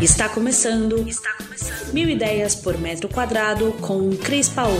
Está começando. Está começando. Mil ideias por metro quadrado com Cris Paola.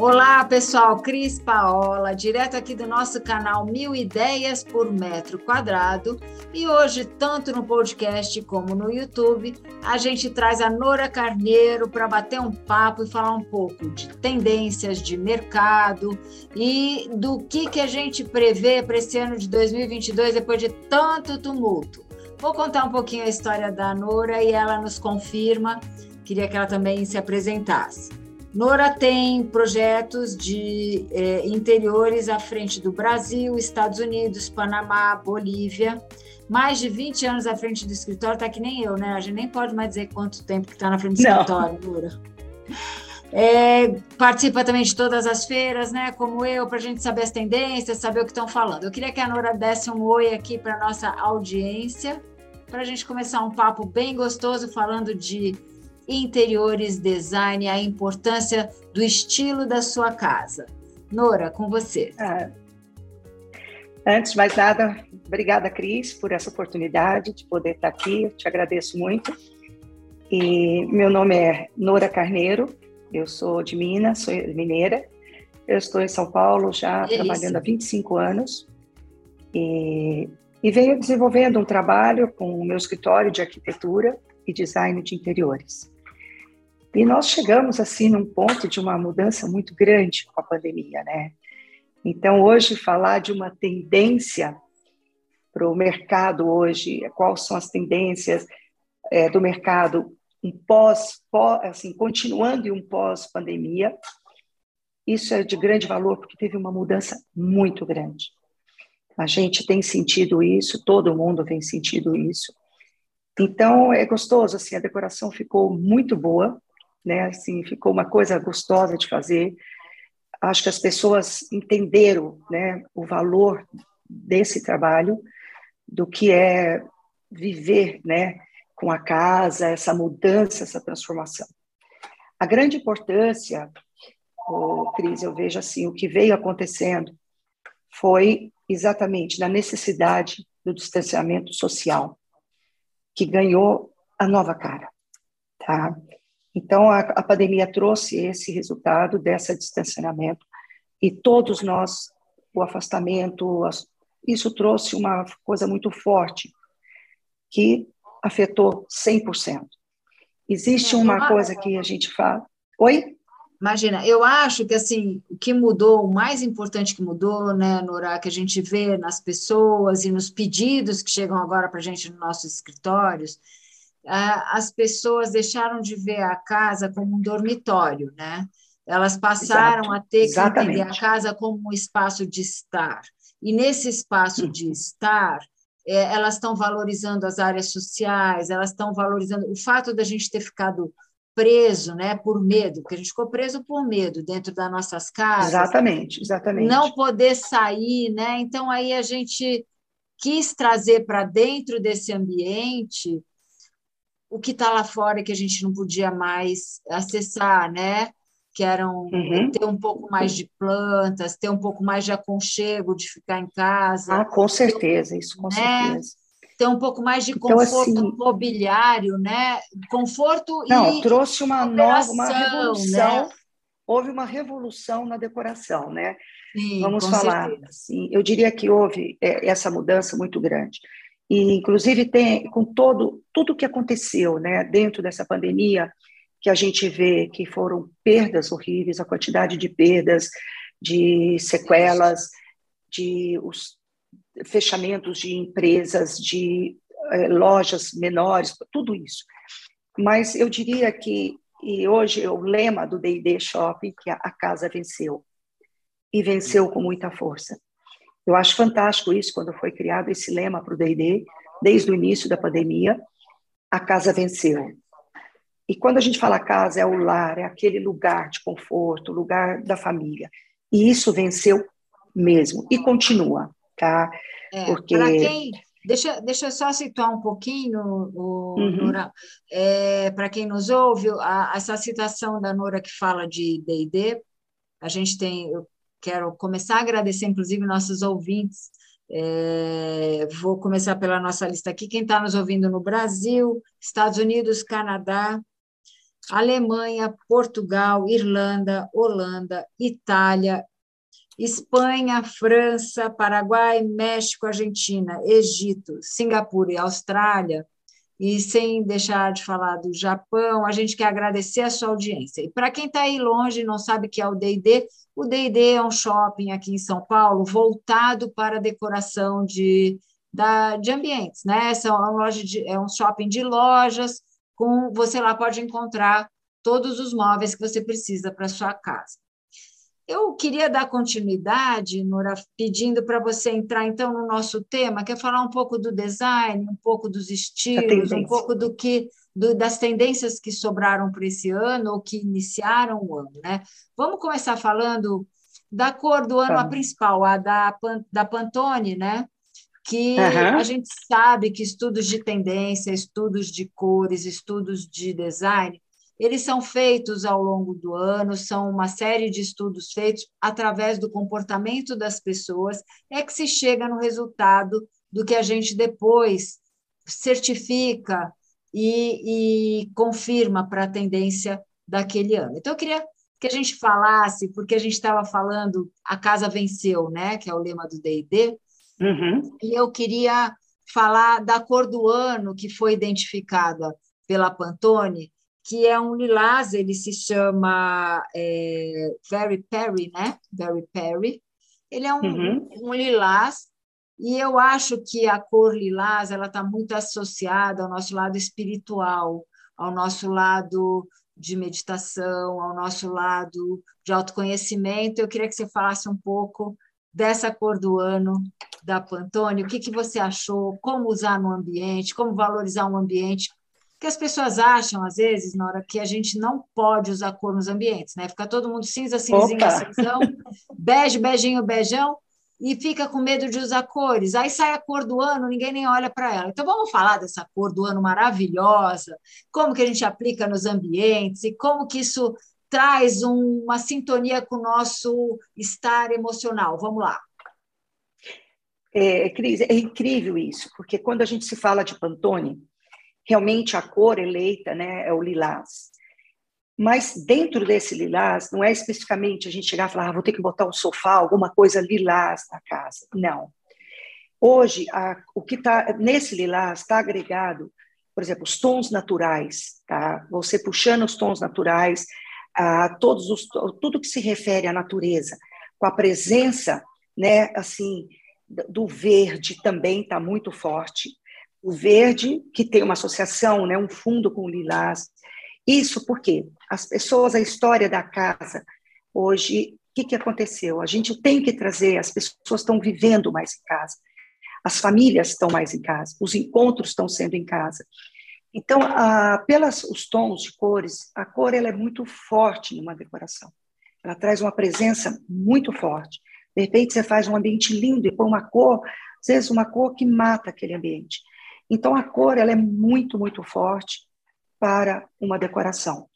Olá, pessoal, Cris Paola, direto aqui do nosso canal Mil Ideias por Metro Quadrado. E hoje, tanto no podcast como no YouTube, a gente traz a Nora Carneiro para bater um papo e falar um pouco de tendências de mercado e do que, que a gente prevê para esse ano de 2022 depois de tanto tumulto. Vou contar um pouquinho a história da Nora e ela nos confirma. Queria que ela também se apresentasse. Nora tem projetos de eh, interiores à frente do Brasil, Estados Unidos, Panamá, Bolívia. Mais de 20 anos à frente do escritório, tá que nem eu, né? A gente nem pode mais dizer quanto tempo que está na frente do Não. escritório, Nora. É, participa também de todas as feiras, né? Como eu, para a gente saber as tendências, saber o que estão falando. Eu queria que a Nora desse um oi aqui para nossa audiência, para a gente começar um papo bem gostoso falando de interiores, design, a importância do estilo da sua casa. Nora, com você. Ah, antes de mais nada, obrigada, Cris, por essa oportunidade de poder estar aqui. Eu te agradeço muito. E meu nome é Nora Carneiro, eu sou de Minas, sou mineira. Eu estou em São Paulo já trabalhando há 25 anos. E, e venho desenvolvendo um trabalho com o meu escritório de arquitetura e design de interiores. E nós chegamos assim num ponto de uma mudança muito grande com a pandemia, né? Então hoje falar de uma tendência para o mercado hoje, quais são as tendências é, do mercado um pós, pós, assim, continuando em um pós pandemia, isso é de grande valor porque teve uma mudança muito grande. A gente tem sentido isso, todo mundo tem sentido isso. Então é gostoso, assim, a decoração ficou muito boa né? Assim, ficou uma coisa gostosa de fazer. Acho que as pessoas entenderam, né, o valor desse trabalho, do que é viver, né, com a casa, essa mudança, essa transformação. A grande importância, oh, Cris, eu vejo assim, o que veio acontecendo foi exatamente na necessidade do distanciamento social, que ganhou a nova cara, tá? Então, a, a pandemia trouxe esse resultado desse distanciamento e todos nós, o afastamento, isso trouxe uma coisa muito forte que afetou 100%. Existe uma coisa que a gente fala. Oi? Imagina, eu acho que assim, o que mudou, o mais importante que mudou, né, Nora, que a gente vê nas pessoas e nos pedidos que chegam agora para a gente nos nossos escritórios, as pessoas deixaram de ver a casa como um dormitório, né? Elas passaram Exato. a ter que Exatamente. entender a casa como um espaço de estar. E nesse espaço de estar, é, elas estão valorizando as áreas sociais, elas estão valorizando o fato da gente ter ficado preso, né, por medo, porque a gente ficou preso por medo dentro das nossas casas. Exatamente, exatamente. Não poder sair, né? Então aí a gente quis trazer para dentro desse ambiente o que está lá fora que a gente não podia mais acessar, né? Que eram uhum. ter um pouco mais de plantas, ter um pouco mais de aconchego, de ficar em casa. Ah, com certeza, isso com né? certeza. Ter um pouco mais de então, conforto assim, mobiliário, né? Conforto não, e trouxe uma nova, uma revolução. Né? Houve uma revolução na decoração, né? Sim, Vamos falar. Assim, eu diria que houve é, essa mudança muito grande. E, inclusive, tem com todo tudo que aconteceu né, dentro dessa pandemia, que a gente vê que foram perdas horríveis, a quantidade de perdas, de sequelas, de os fechamentos de empresas, de eh, lojas menores, tudo isso. Mas eu diria que, e hoje o lema do D&D Shopping, que a, a casa venceu, e venceu com muita força. Eu acho fantástico isso quando foi criado esse lema para o D&D, desde o início da pandemia, a casa venceu. E quando a gente fala casa, é o lar, é aquele lugar de conforto, lugar da família. E isso venceu mesmo e continua, tá? É, Porque para quem Deixa, deixa eu só situar um pouquinho, o, uhum. Nora, é, para quem nos ouve, a, essa citação da Nora que fala de D&D, a gente tem, eu quero começar a agradecer, inclusive, nossos ouvintes, é, vou começar pela nossa lista aqui, quem está nos ouvindo no Brasil, Estados Unidos, Canadá, Alemanha, Portugal, Irlanda, Holanda, Itália, Espanha, França, Paraguai, México, Argentina, Egito, Singapura e Austrália. E sem deixar de falar do Japão, a gente quer agradecer a sua audiência. E para quem está aí longe e não sabe que é o D&D, o D&D é um shopping aqui em São Paulo voltado para decoração de, da, de ambientes. Né? Essa é, loja de, é um shopping de lojas, com você lá pode encontrar todos os móveis que você precisa para sua casa. Eu queria dar continuidade, Nora, pedindo para você entrar então no nosso tema, que é falar um pouco do design, um pouco dos estilos, um pouco do que do, das tendências que sobraram para esse ano ou que iniciaram o ano, né? Vamos começar falando da cor do ano, a principal, a da, da Pantone, né? Que uhum. a gente sabe que estudos de tendência, estudos de cores, estudos de design eles são feitos ao longo do ano, são uma série de estudos feitos através do comportamento das pessoas, é que se chega no resultado do que a gente depois certifica e, e confirma para a tendência daquele ano. Então, eu queria que a gente falasse, porque a gente estava falando A Casa Venceu, né, que é o lema do D&D, uhum. e eu queria falar da cor do ano que foi identificada pela Pantone, que é um lilás, ele se chama é, Very Perry, né? Very Perry. Ele é um, uhum. um lilás, e eu acho que a cor lilás ela está muito associada ao nosso lado espiritual, ao nosso lado de meditação, ao nosso lado de autoconhecimento. Eu queria que você falasse um pouco dessa cor do ano da Pantone, o que, que você achou, como usar no ambiente, como valorizar um ambiente que as pessoas acham, às vezes, na hora que a gente não pode usar cor nos ambientes, né? Fica todo mundo cinza, cinzinho, cinzão, bege, beijinho, beijão, e fica com medo de usar cores. Aí sai a cor do ano, ninguém nem olha para ela. Então vamos falar dessa cor do ano maravilhosa, como que a gente aplica nos ambientes e como que isso traz uma sintonia com o nosso estar emocional. Vamos lá. É, Cris, é incrível isso, porque quando a gente se fala de Pantone, realmente a cor eleita né, é o lilás. Mas dentro desse lilás, não é especificamente a gente chegar e falar, ah, vou ter que botar um sofá, alguma coisa lilás na casa. Não. Hoje, a, o que está nesse lilás está agregado, por exemplo, os tons naturais, tá? Você puxando os tons naturais, a todos os, tudo que se refere à natureza, com a presença, né, assim, do verde também está muito forte o verde, que tem uma associação, né, um fundo com lilás. Isso porque as pessoas, a história da casa, hoje, o que, que aconteceu? A gente tem que trazer, as pessoas estão vivendo mais em casa, as famílias estão mais em casa, os encontros estão sendo em casa. Então, a, pelas os tons de cores, a cor ela é muito forte numa decoração. Ela traz uma presença muito forte. De repente, você faz um ambiente lindo e põe uma cor, às vezes uma cor que mata aquele ambiente. Então, a cor ela é muito, muito forte para uma decoração.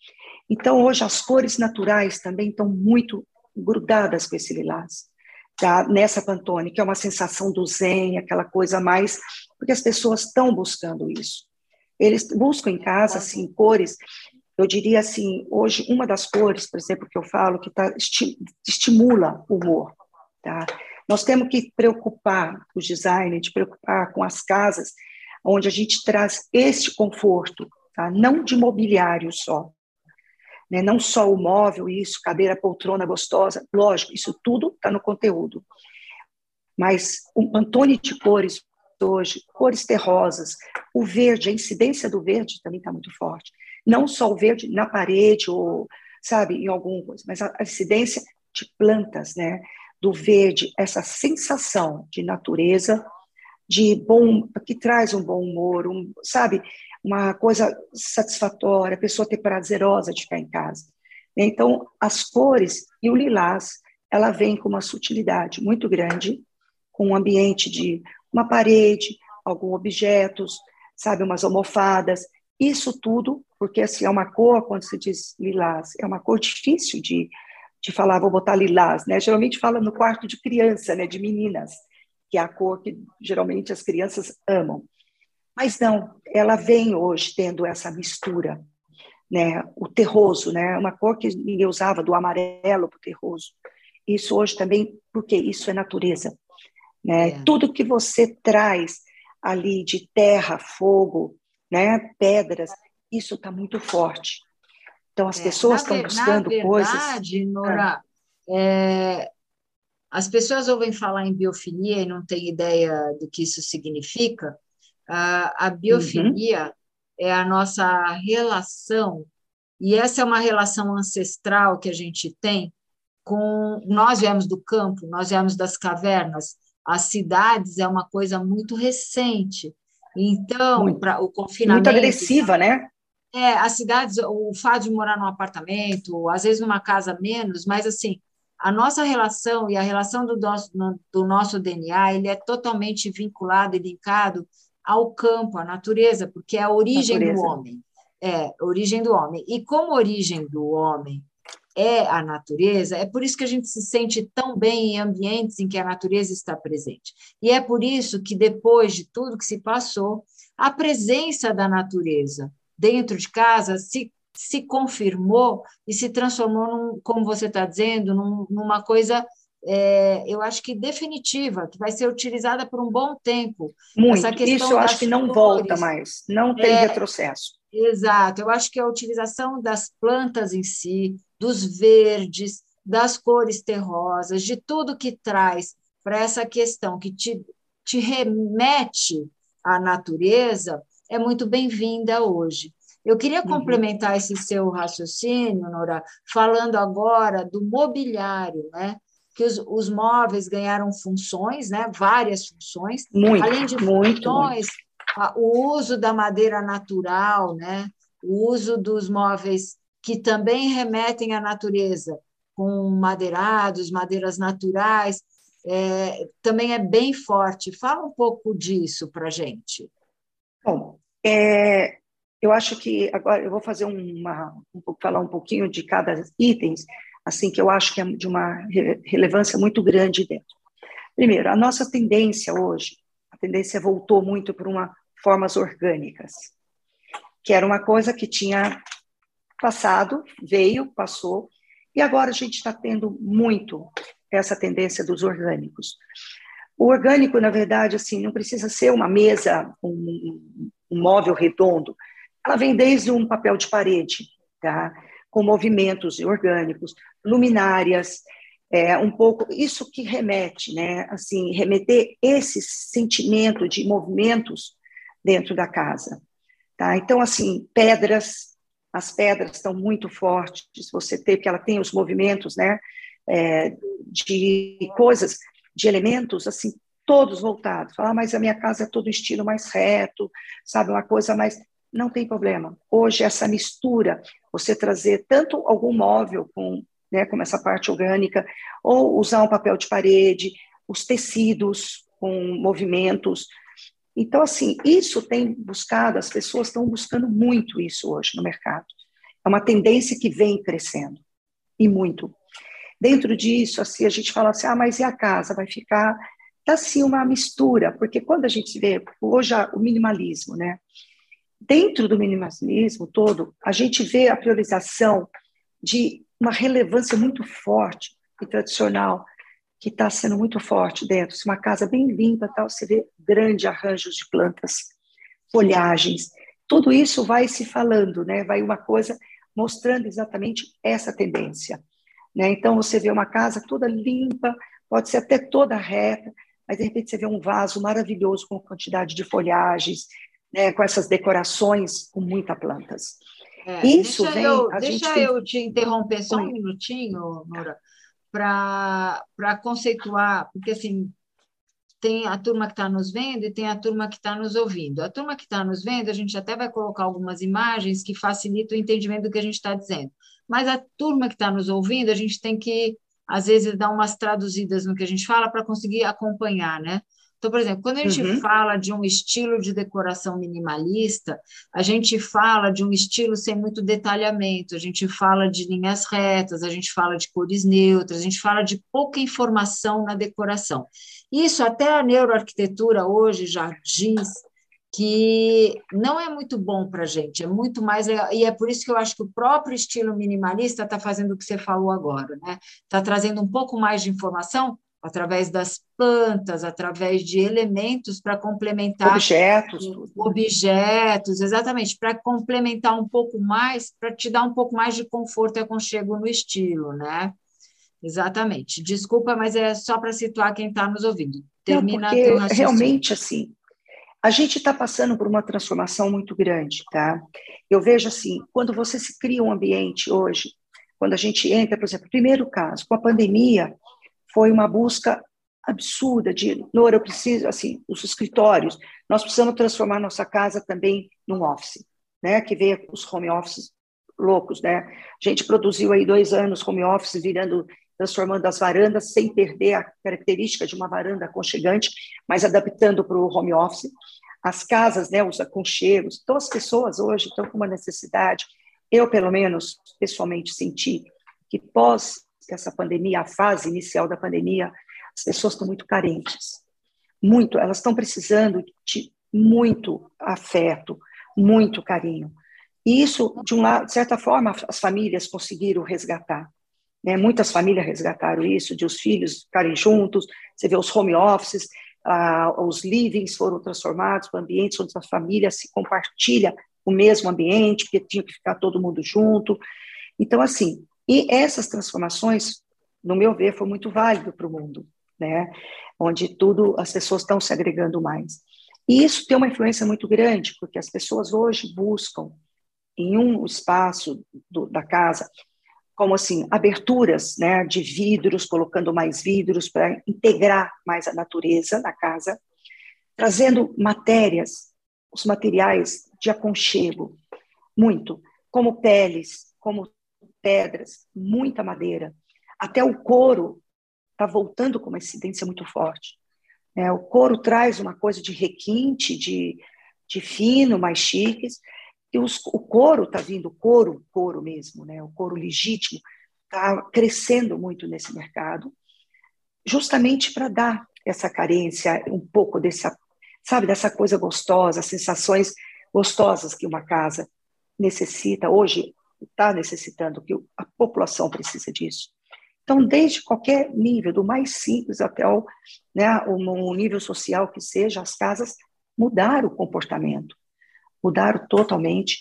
Então, hoje, as cores naturais também estão muito grudadas com esse lilás. Tá? Nessa Pantone, que é uma sensação do zen, aquela coisa mais... Porque as pessoas estão buscando isso. Eles buscam em casa, assim, cores... Eu diria assim, hoje, uma das cores, por exemplo, que eu falo, que tá, esti estimula o humor. Tá? Nós temos que preocupar, os designers, de preocupar com as casas onde a gente traz este conforto, tá? não de mobiliário só, né? não só o móvel, isso, cadeira, poltrona gostosa, lógico, isso tudo está no conteúdo. Mas o Antônio de cores hoje, cores terrosas, o verde, a incidência do verde também está muito forte. Não só o verde na parede ou, sabe, em alguma coisa, mas a incidência de plantas, né? Do verde, essa sensação de natureza de bom, que traz um bom humor, um, sabe, uma coisa satisfatória, a pessoa ter prazerosa de ficar em casa. Então, as cores e o lilás, ela vem com uma sutilidade muito grande, com um ambiente de uma parede, alguns objetos, sabe, umas almofadas. Isso tudo, porque assim, é uma cor, quando se diz lilás, é uma cor difícil de, de falar, vou botar lilás, né? Geralmente fala no quarto de criança, né, de meninas, que é a cor que geralmente as crianças amam. Mas não, ela vem hoje tendo essa mistura, né? O terroso, né? Uma cor que ninguém usava, do amarelo para o terroso. Isso hoje também, porque isso é natureza, né? É. Tudo que você traz ali de terra, fogo, né? Pedras, isso está muito forte. Então as é. pessoas estão buscando na coisas. verdade, Nora, é, as pessoas ouvem falar em biofilia e não têm ideia do que isso significa. A, biofilia uhum. é a nossa relação, e essa é uma relação ancestral que a gente tem com. Nós viemos do campo, nós viemos das cavernas, as cidades é uma coisa muito recente. Então, para o confinamento. Muito agressiva, né? É, as cidades, o fato de morar num apartamento, às vezes numa casa menos, mas assim, a nossa relação e a relação do nosso, do nosso DNA, ele é totalmente vinculado e linkado ao campo, à natureza, porque é a origem natureza. do homem. É, origem do homem. E como origem do homem é a natureza, é por isso que a gente se sente tão bem em ambientes em que a natureza está presente. E é por isso que, depois de tudo que se passou, a presença da natureza dentro de casa se se confirmou e se transformou, num, como você está dizendo, num, numa coisa, é, eu acho que definitiva, que vai ser utilizada por um bom tempo. Muito, isso eu acho que não volta mais, não tem é, retrocesso. Exato, eu acho que a utilização das plantas em si, dos verdes, das cores terrosas, de tudo que traz para essa questão que te, te remete à natureza, é muito bem-vinda hoje. Eu queria uhum. complementar esse seu raciocínio, Nora, falando agora do mobiliário, né? que os, os móveis ganharam funções, né? várias funções, muito, além de muito, funções, muito. o uso da madeira natural, né? o uso dos móveis que também remetem à natureza, com madeirados, madeiras naturais, é, também é bem forte. Fala um pouco disso para a gente. Bom, é, eu acho que agora eu vou fazer uma, um, falar um pouquinho de cada itens, assim que eu acho que é de uma relevância muito grande dentro. Primeiro, a nossa tendência hoje, a tendência voltou muito para uma formas orgânicas, que era uma coisa que tinha passado, veio, passou, e agora a gente está tendo muito essa tendência dos orgânicos. O orgânico, na verdade, assim, não precisa ser uma mesa, um, um móvel redondo, ela vem desde um papel de parede, tá? com movimentos orgânicos, luminárias, é, um pouco isso que remete, né? Assim, remeter esse sentimento de movimentos dentro da casa, tá? Então, assim, pedras, as pedras estão muito fortes. Você tem que ela tem os movimentos, né? É, de coisas, de elementos, assim, todos voltados. Falar, ah, mas a minha casa é todo estilo mais reto, sabe, uma coisa mais não tem problema. Hoje, essa mistura, você trazer tanto algum móvel com, né, como essa parte orgânica, ou usar um papel de parede, os tecidos com movimentos. Então, assim, isso tem buscado, as pessoas estão buscando muito isso hoje no mercado. É uma tendência que vem crescendo, e muito. Dentro disso, assim, a gente fala assim, ah, mas e a casa? Vai ficar, tá assim, uma mistura, porque quando a gente vê, hoje, o minimalismo, né? Dentro do minimalismo todo, a gente vê a priorização de uma relevância muito forte e tradicional, que está sendo muito forte dentro. Se uma casa bem limpa, tal, você vê grandes arranjos de plantas, folhagens, tudo isso vai se falando, né? vai uma coisa mostrando exatamente essa tendência. Né? Então, você vê uma casa toda limpa, pode ser até toda reta, mas de repente você vê um vaso maravilhoso com quantidade de folhagens, né, com essas decorações com muitas plantas. É, Isso deixa vem. Eu, deixa tem... eu te interromper só um minutinho, Nora, para conceituar, porque assim tem a turma que está nos vendo e tem a turma que está nos ouvindo. A turma que está nos vendo, a gente até vai colocar algumas imagens que facilitam o entendimento do que a gente está dizendo. Mas a turma que está nos ouvindo, a gente tem que, às vezes, dar umas traduzidas no que a gente fala para conseguir acompanhar, né? Então, por exemplo, quando a gente uhum. fala de um estilo de decoração minimalista, a gente fala de um estilo sem muito detalhamento, a gente fala de linhas retas, a gente fala de cores neutras, a gente fala de pouca informação na decoração. Isso até a neuroarquitetura hoje já diz que não é muito bom para a gente, é muito mais. E é por isso que eu acho que o próprio estilo minimalista está fazendo o que você falou agora, né? Está trazendo um pouco mais de informação através das plantas, através de elementos para complementar. Objetos. Objetos, exatamente, para complementar um pouco mais, para te dar um pouco mais de conforto e aconchego no estilo, né? Exatamente. Desculpa, mas é só para situar quem está nos ouvindo. Termina Não, realmente assim, a gente está passando por uma transformação muito grande, tá? Eu vejo assim, quando você se cria um ambiente hoje, quando a gente entra, por exemplo, primeiro caso, com a pandemia, foi uma busca absurda de, Nora, eu preciso, assim, os escritórios, nós precisamos transformar nossa casa também num office, né? Que veio os home offices loucos, né? A gente produziu aí dois anos home office virando transformando as varandas sem perder a característica de uma varanda aconchegante, mas adaptando para o home office. As casas, né, os aconchegos. Então, as pessoas hoje estão com uma necessidade. Eu, pelo menos, pessoalmente senti que pós essa pandemia, a fase inicial da pandemia, as pessoas estão muito carentes. Muito, elas estão precisando de muito afeto, muito carinho. E isso, de, um lado, de certa forma, as famílias conseguiram resgatar. Né? Muitas famílias resgataram isso, de os filhos ficarem juntos, você vê os home offices, ah, os livings foram transformados para ambientes onde a família se compartilha o mesmo ambiente, porque tinha que ficar todo mundo junto. Então, assim, e essas transformações, no meu ver, foi muito válido para o mundo, né? onde tudo, as pessoas estão se agregando mais. E isso tem uma influência muito grande, porque as pessoas hoje buscam, em um espaço do, da casa, como assim, aberturas né, de vidros, colocando mais vidros para integrar mais a natureza na casa, trazendo matérias, os materiais de aconchego, muito, como peles, como pedras, muita madeira. Até o couro está voltando com uma incidência muito forte. É, o couro traz uma coisa de requinte, de, de fino, mais chiques, e os, o couro está vindo, couro, couro mesmo, né? o couro legítimo, está crescendo muito nesse mercado, justamente para dar essa carência, um pouco dessa, sabe, dessa coisa gostosa, sensações gostosas que uma casa necessita. Hoje está necessitando, que a população precisa disso. Então, desde qualquer nível, do mais simples até o, né, o, nível social que seja, as casas mudaram o comportamento mudaram totalmente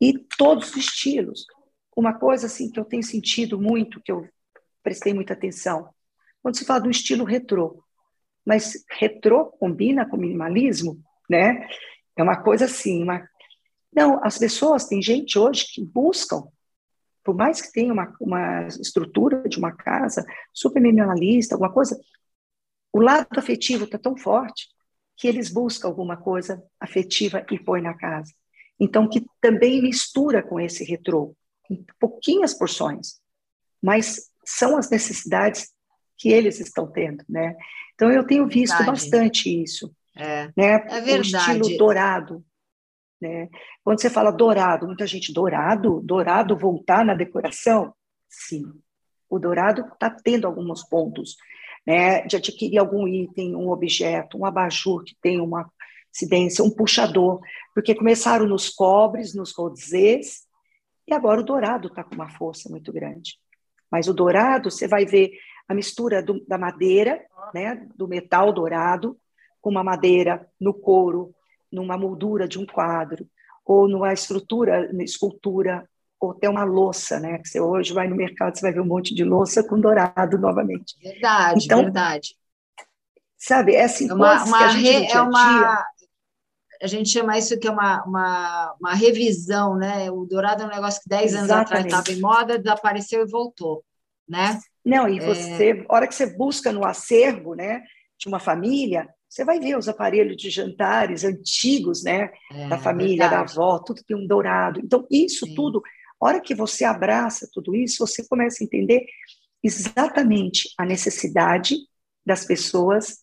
e todos os estilos. Uma coisa assim que eu tenho sentido muito, que eu prestei muita atenção, quando se fala do estilo retrô, mas retrô combina com minimalismo, né? É uma coisa assim, uma... não, as pessoas, tem gente hoje que buscam, por mais que tenha uma, uma estrutura de uma casa super minimalista, alguma coisa, o lado afetivo está tão forte que eles buscam alguma coisa afetiva e põe na casa. Então, que também mistura com esse retrô, em pouquinhas porções, mas são as necessidades que eles estão tendo, né? Então, eu tenho visto verdade. bastante isso. É, né? é verdade. O estilo dourado. Né? Quando você fala dourado, muita gente, dourado? Dourado voltar na decoração? Sim. O dourado está tendo alguns pontos né, de adquirir algum item, um objeto, um abajur que tem uma incidência, um puxador, porque começaram nos cobres, nos rosés, e agora o dourado está com uma força muito grande. Mas o dourado, você vai ver a mistura do, da madeira, né, do metal dourado, com uma madeira no couro, numa moldura de um quadro, ou numa estrutura, escultura ou até uma louça, né? Que você hoje vai no mercado, você vai ver um monte de louça com dourado novamente. Verdade, então, verdade. Sabe, é assim, é uma, uma a gente re, é uma a gente chama isso que é uma, uma, uma, revisão, né? O dourado é um negócio que 10 anos atrás estava em moda, desapareceu e voltou, né? Não, e você, é... hora que você busca no acervo, né, de uma família, você vai ver os aparelhos de jantares antigos, né, é, da família, verdade. da avó, tudo tem um dourado. Então, isso Sim. tudo a hora que você abraça tudo isso, você começa a entender exatamente a necessidade das pessoas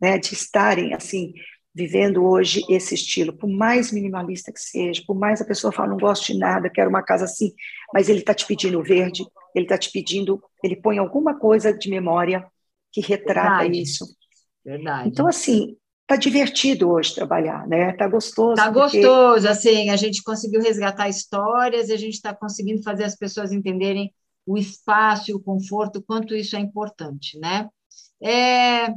né, de estarem assim vivendo hoje esse estilo, por mais minimalista que seja, por mais a pessoa fala não gosto de nada, quero uma casa assim, mas ele está te pedindo verde, ele está te pedindo, ele põe alguma coisa de memória que retrata Verdade. isso. Verdade. Então assim, tá divertido hoje trabalhar, né? Tá gostoso. Tá porque- gostoso, assim, a gente conseguiu resgatar histórias, a gente está conseguindo fazer as pessoas entenderem o espaço e o conforto, o quanto isso é importante, né? É,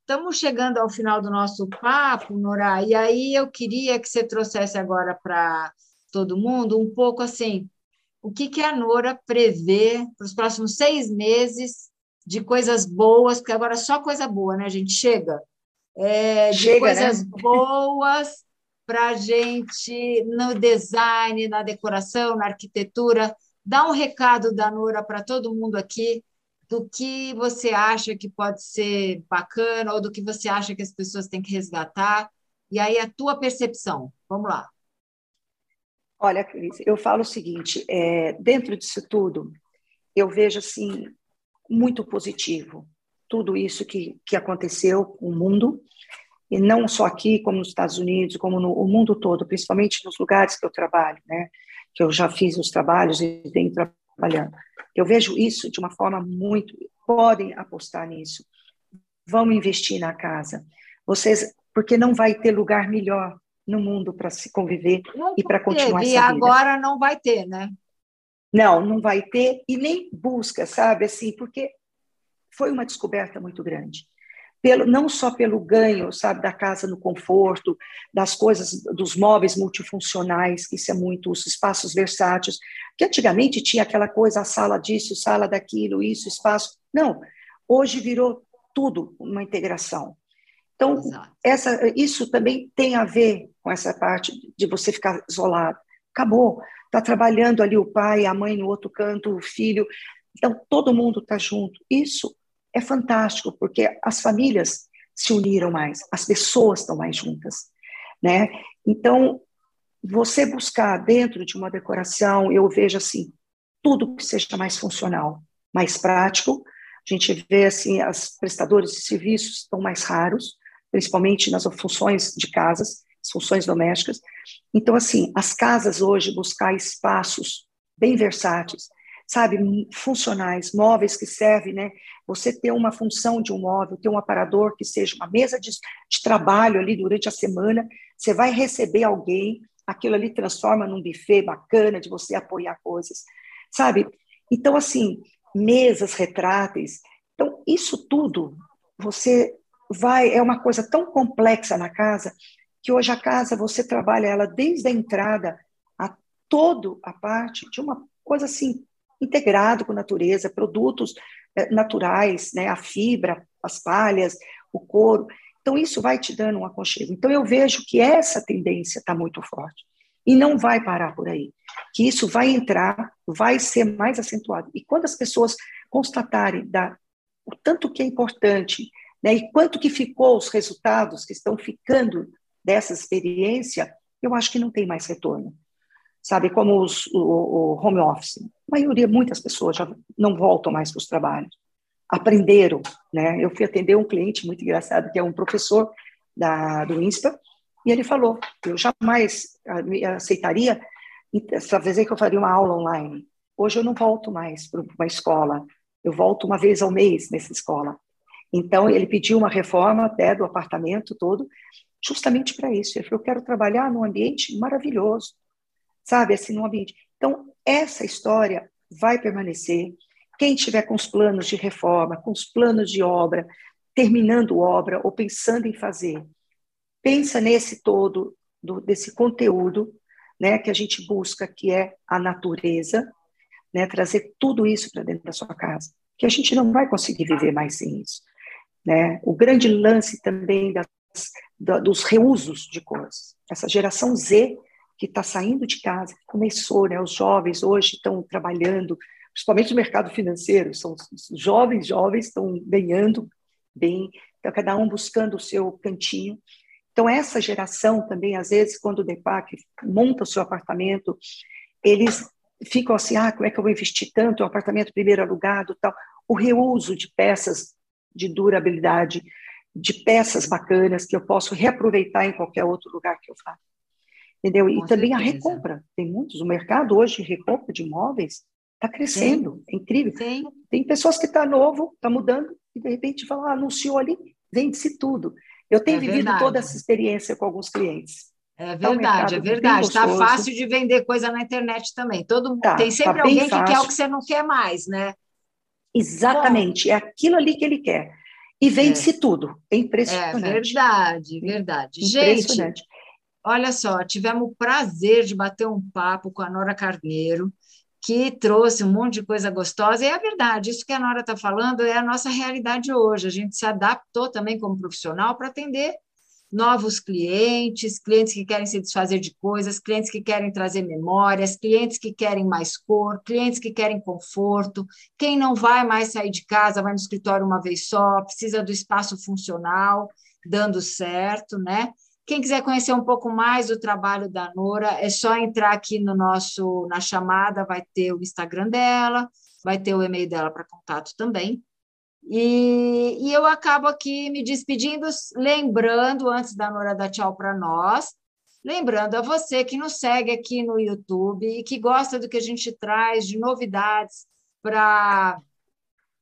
estamos chegando ao final do nosso papo, Nora, e aí eu queria que você trouxesse agora para todo mundo um pouco assim, o que, que a Nora prevê para os próximos seis meses de coisas boas, porque agora só coisa boa, né, gente? Chega. É, de Chega, coisas né? boas para a gente no design, na decoração, na arquitetura. Dá um recado da Nora para todo mundo aqui do que você acha que pode ser bacana ou do que você acha que as pessoas têm que resgatar. E aí a tua percepção. Vamos lá. Olha, Cris, eu falo o seguinte: é, dentro disso tudo, eu vejo assim muito positivo tudo isso que, que aconteceu com o mundo, e não só aqui, como nos Estados Unidos, como no o mundo todo, principalmente nos lugares que eu trabalho, né? Que eu já fiz os trabalhos e venho trabalhando. Eu vejo isso de uma forma muito. Podem apostar nisso. Vamos investir na casa. Vocês, porque não vai ter lugar melhor no mundo para se conviver e para continuar essa vida. agora não vai ter, né? Não, não vai ter e nem busca, sabe? Assim, porque foi uma descoberta muito grande. Pelo, não só pelo ganho, sabe, da casa no conforto, das coisas, dos móveis multifuncionais, que isso é muito, os espaços versáteis, que antigamente tinha aquela coisa, a sala disso, sala daquilo, isso, espaço. Não, hoje virou tudo uma integração. Então, essa, isso também tem a ver com essa parte de você ficar isolado. Acabou. Está trabalhando ali o pai, a mãe no outro canto, o filho. Então, todo mundo está junto. Isso é fantástico, porque as famílias se uniram mais, as pessoas estão mais juntas. Né? Então, você buscar dentro de uma decoração, eu vejo assim, tudo que seja mais funcional, mais prático. A gente vê assim, as prestadores de serviços estão mais raros, principalmente nas funções de casas, as funções domésticas. Então, assim, as casas hoje buscar espaços bem versáteis, sabe, funcionais, móveis que servem, né? Você ter uma função de um móvel, ter um aparador que seja uma mesa de, de trabalho ali durante a semana, você vai receber alguém, aquilo ali transforma num buffet bacana de você apoiar coisas, sabe? Então, assim, mesas retráteis. Então, isso tudo, você vai, é uma coisa tão complexa na casa, que hoje a casa você trabalha ela desde a entrada a todo a parte de uma coisa assim integrado com a natureza, produtos naturais, né, a fibra, as palhas, o couro. Então isso vai te dando um aconchego. Então eu vejo que essa tendência está muito forte e não vai parar por aí. Que isso vai entrar, vai ser mais acentuado. E quando as pessoas constatarem da, o tanto que é importante, né, e quanto que ficou os resultados que estão ficando dessa experiência, eu acho que não tem mais retorno. Sabe, como os, o, o home office. A maioria, muitas pessoas já não voltam mais para os trabalhos. Aprenderam, né? Eu fui atender um cliente muito engraçado, que é um professor da, do INSPA, e ele falou, eu jamais aceitaria, essa vez que eu faria uma aula online. Hoje eu não volto mais para uma escola, eu volto uma vez ao mês nessa escola. Então, ele pediu uma reforma até do apartamento todo, justamente para isso. Ele falou, eu quero trabalhar num ambiente maravilhoso, sabe, assim, num ambiente. Então, essa história vai permanecer. Quem tiver com os planos de reforma, com os planos de obra, terminando obra ou pensando em fazer, pensa nesse todo, do, desse conteúdo, né, que a gente busca, que é a natureza, né, trazer tudo isso para dentro da sua casa, que a gente não vai conseguir viver mais sem isso. Né? O grande lance também das, da, dos reusos de coisas. Essa geração Z que está saindo de casa, começou, né? Os jovens hoje estão trabalhando, principalmente no mercado financeiro, são jovens, jovens estão ganhando bem, então cada um buscando o seu cantinho. Então essa geração também, às vezes, quando o Depac monta o seu apartamento, eles ficam assim, ah, como é que eu vou investir tanto? O apartamento primeiro alugado, tal. O reuso de peças de durabilidade, de peças bacanas que eu posso reaproveitar em qualquer outro lugar que eu vá. Entendeu? E Com também certeza. a recompra. Tem muitos. O mercado hoje de recompra de imóveis está crescendo. Sim. É incrível. Sim. Tem pessoas que estão tá novo, está mudando, e de repente falam, ah, anunciou ali, vende-se tudo. Eu tenho é vivido verdade. toda essa experiência com alguns clientes. É tá verdade, é, um é verdade. Está fácil de vender coisa na internet também. Todo tá, tem sempre tá alguém que quer o que você não quer mais, né? Exatamente, Bom, é aquilo ali que ele quer. E vende-se é. tudo. É impressionante. É verdade, verdade. Impressionante. Gente, olha só, tivemos o prazer de bater um papo com a Nora Carneiro, que trouxe um monte de coisa gostosa. E é verdade, isso que a Nora está falando é a nossa realidade hoje. A gente se adaptou também como profissional para atender novos clientes, clientes que querem se desfazer de coisas, clientes que querem trazer memórias, clientes que querem mais cor, clientes que querem conforto. Quem não vai mais sair de casa, vai no escritório uma vez só, precisa do espaço funcional, dando certo, né? Quem quiser conhecer um pouco mais do trabalho da Nora, é só entrar aqui no nosso na chamada, vai ter o Instagram dela, vai ter o e-mail dela para contato também. E, e, eu acabo aqui me despedindo, lembrando, antes da Nora dar tchau para nós, lembrando a você que nos segue aqui no YouTube e que gosta do que a gente traz de novidades para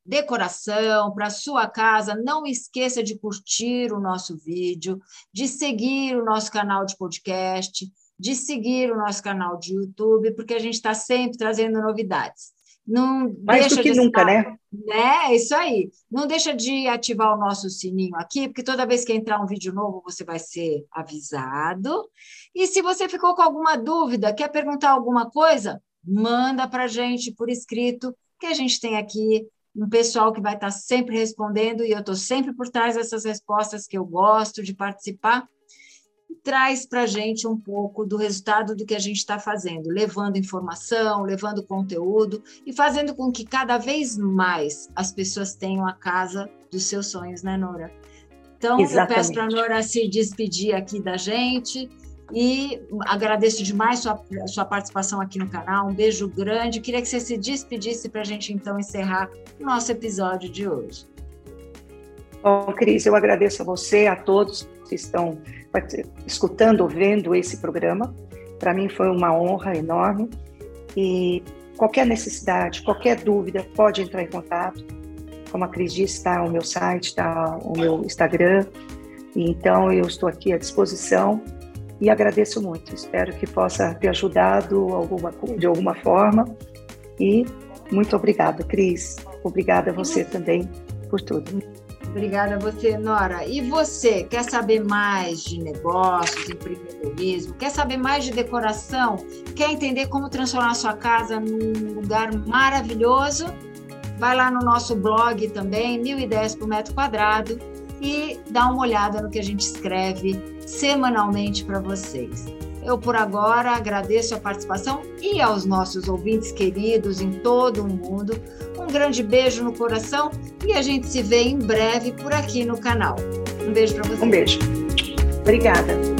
decoração, para sua casa, não esqueça de curtir o nosso vídeo, de seguir o nosso canal de podcast, de seguir o nosso canal de YouTube, porque a gente está sempre trazendo novidades. Não Mais deixa do que de nunca, estar, né? né? É isso aí. Não deixa de ativar o nosso sininho aqui, porque toda vez que entrar um vídeo novo, você vai ser avisado. E se você ficou com alguma dúvida, quer perguntar alguma coisa, manda para a gente por escrito, que a gente tem aqui um pessoal que vai estar sempre respondendo, e eu estou sempre por trás dessas respostas que eu gosto de participar traz para a gente um pouco do resultado do que a gente está fazendo, levando informação, levando conteúdo e fazendo com que cada vez mais as pessoas tenham a casa dos seus sonhos, né, Nora? Então, Exatamente. eu peço para a Nora se despedir aqui da gente e agradeço demais sua, sua participação aqui no canal. Um beijo grande. Queria que você se despedisse para a gente, então, encerrar o nosso episódio de hoje. Bom, Cris, eu agradeço a você, a todos que estão escutando, vendo esse programa. Para mim foi uma honra enorme e qualquer necessidade, qualquer dúvida, pode entrar em contato. Como a Cris disse, está o meu site, está o meu Instagram. Então eu estou aqui à disposição e agradeço muito. Espero que possa ter ajudado alguma, de alguma forma. E muito obrigada, Cris. Obrigada a você também por tudo. Obrigada a você, Nora. E você, quer saber mais de negócios, empreendedorismo? Quer saber mais de decoração? Quer entender como transformar sua casa num lugar maravilhoso? Vai lá no nosso blog também, Mil Ideias por Metro Quadrado, e dá uma olhada no que a gente escreve semanalmente para vocês. Eu, por agora, agradeço a participação e aos nossos ouvintes queridos em todo o mundo. Um grande beijo no coração e a gente se vê em breve por aqui no canal. Um beijo para vocês. Um beijo. Obrigada.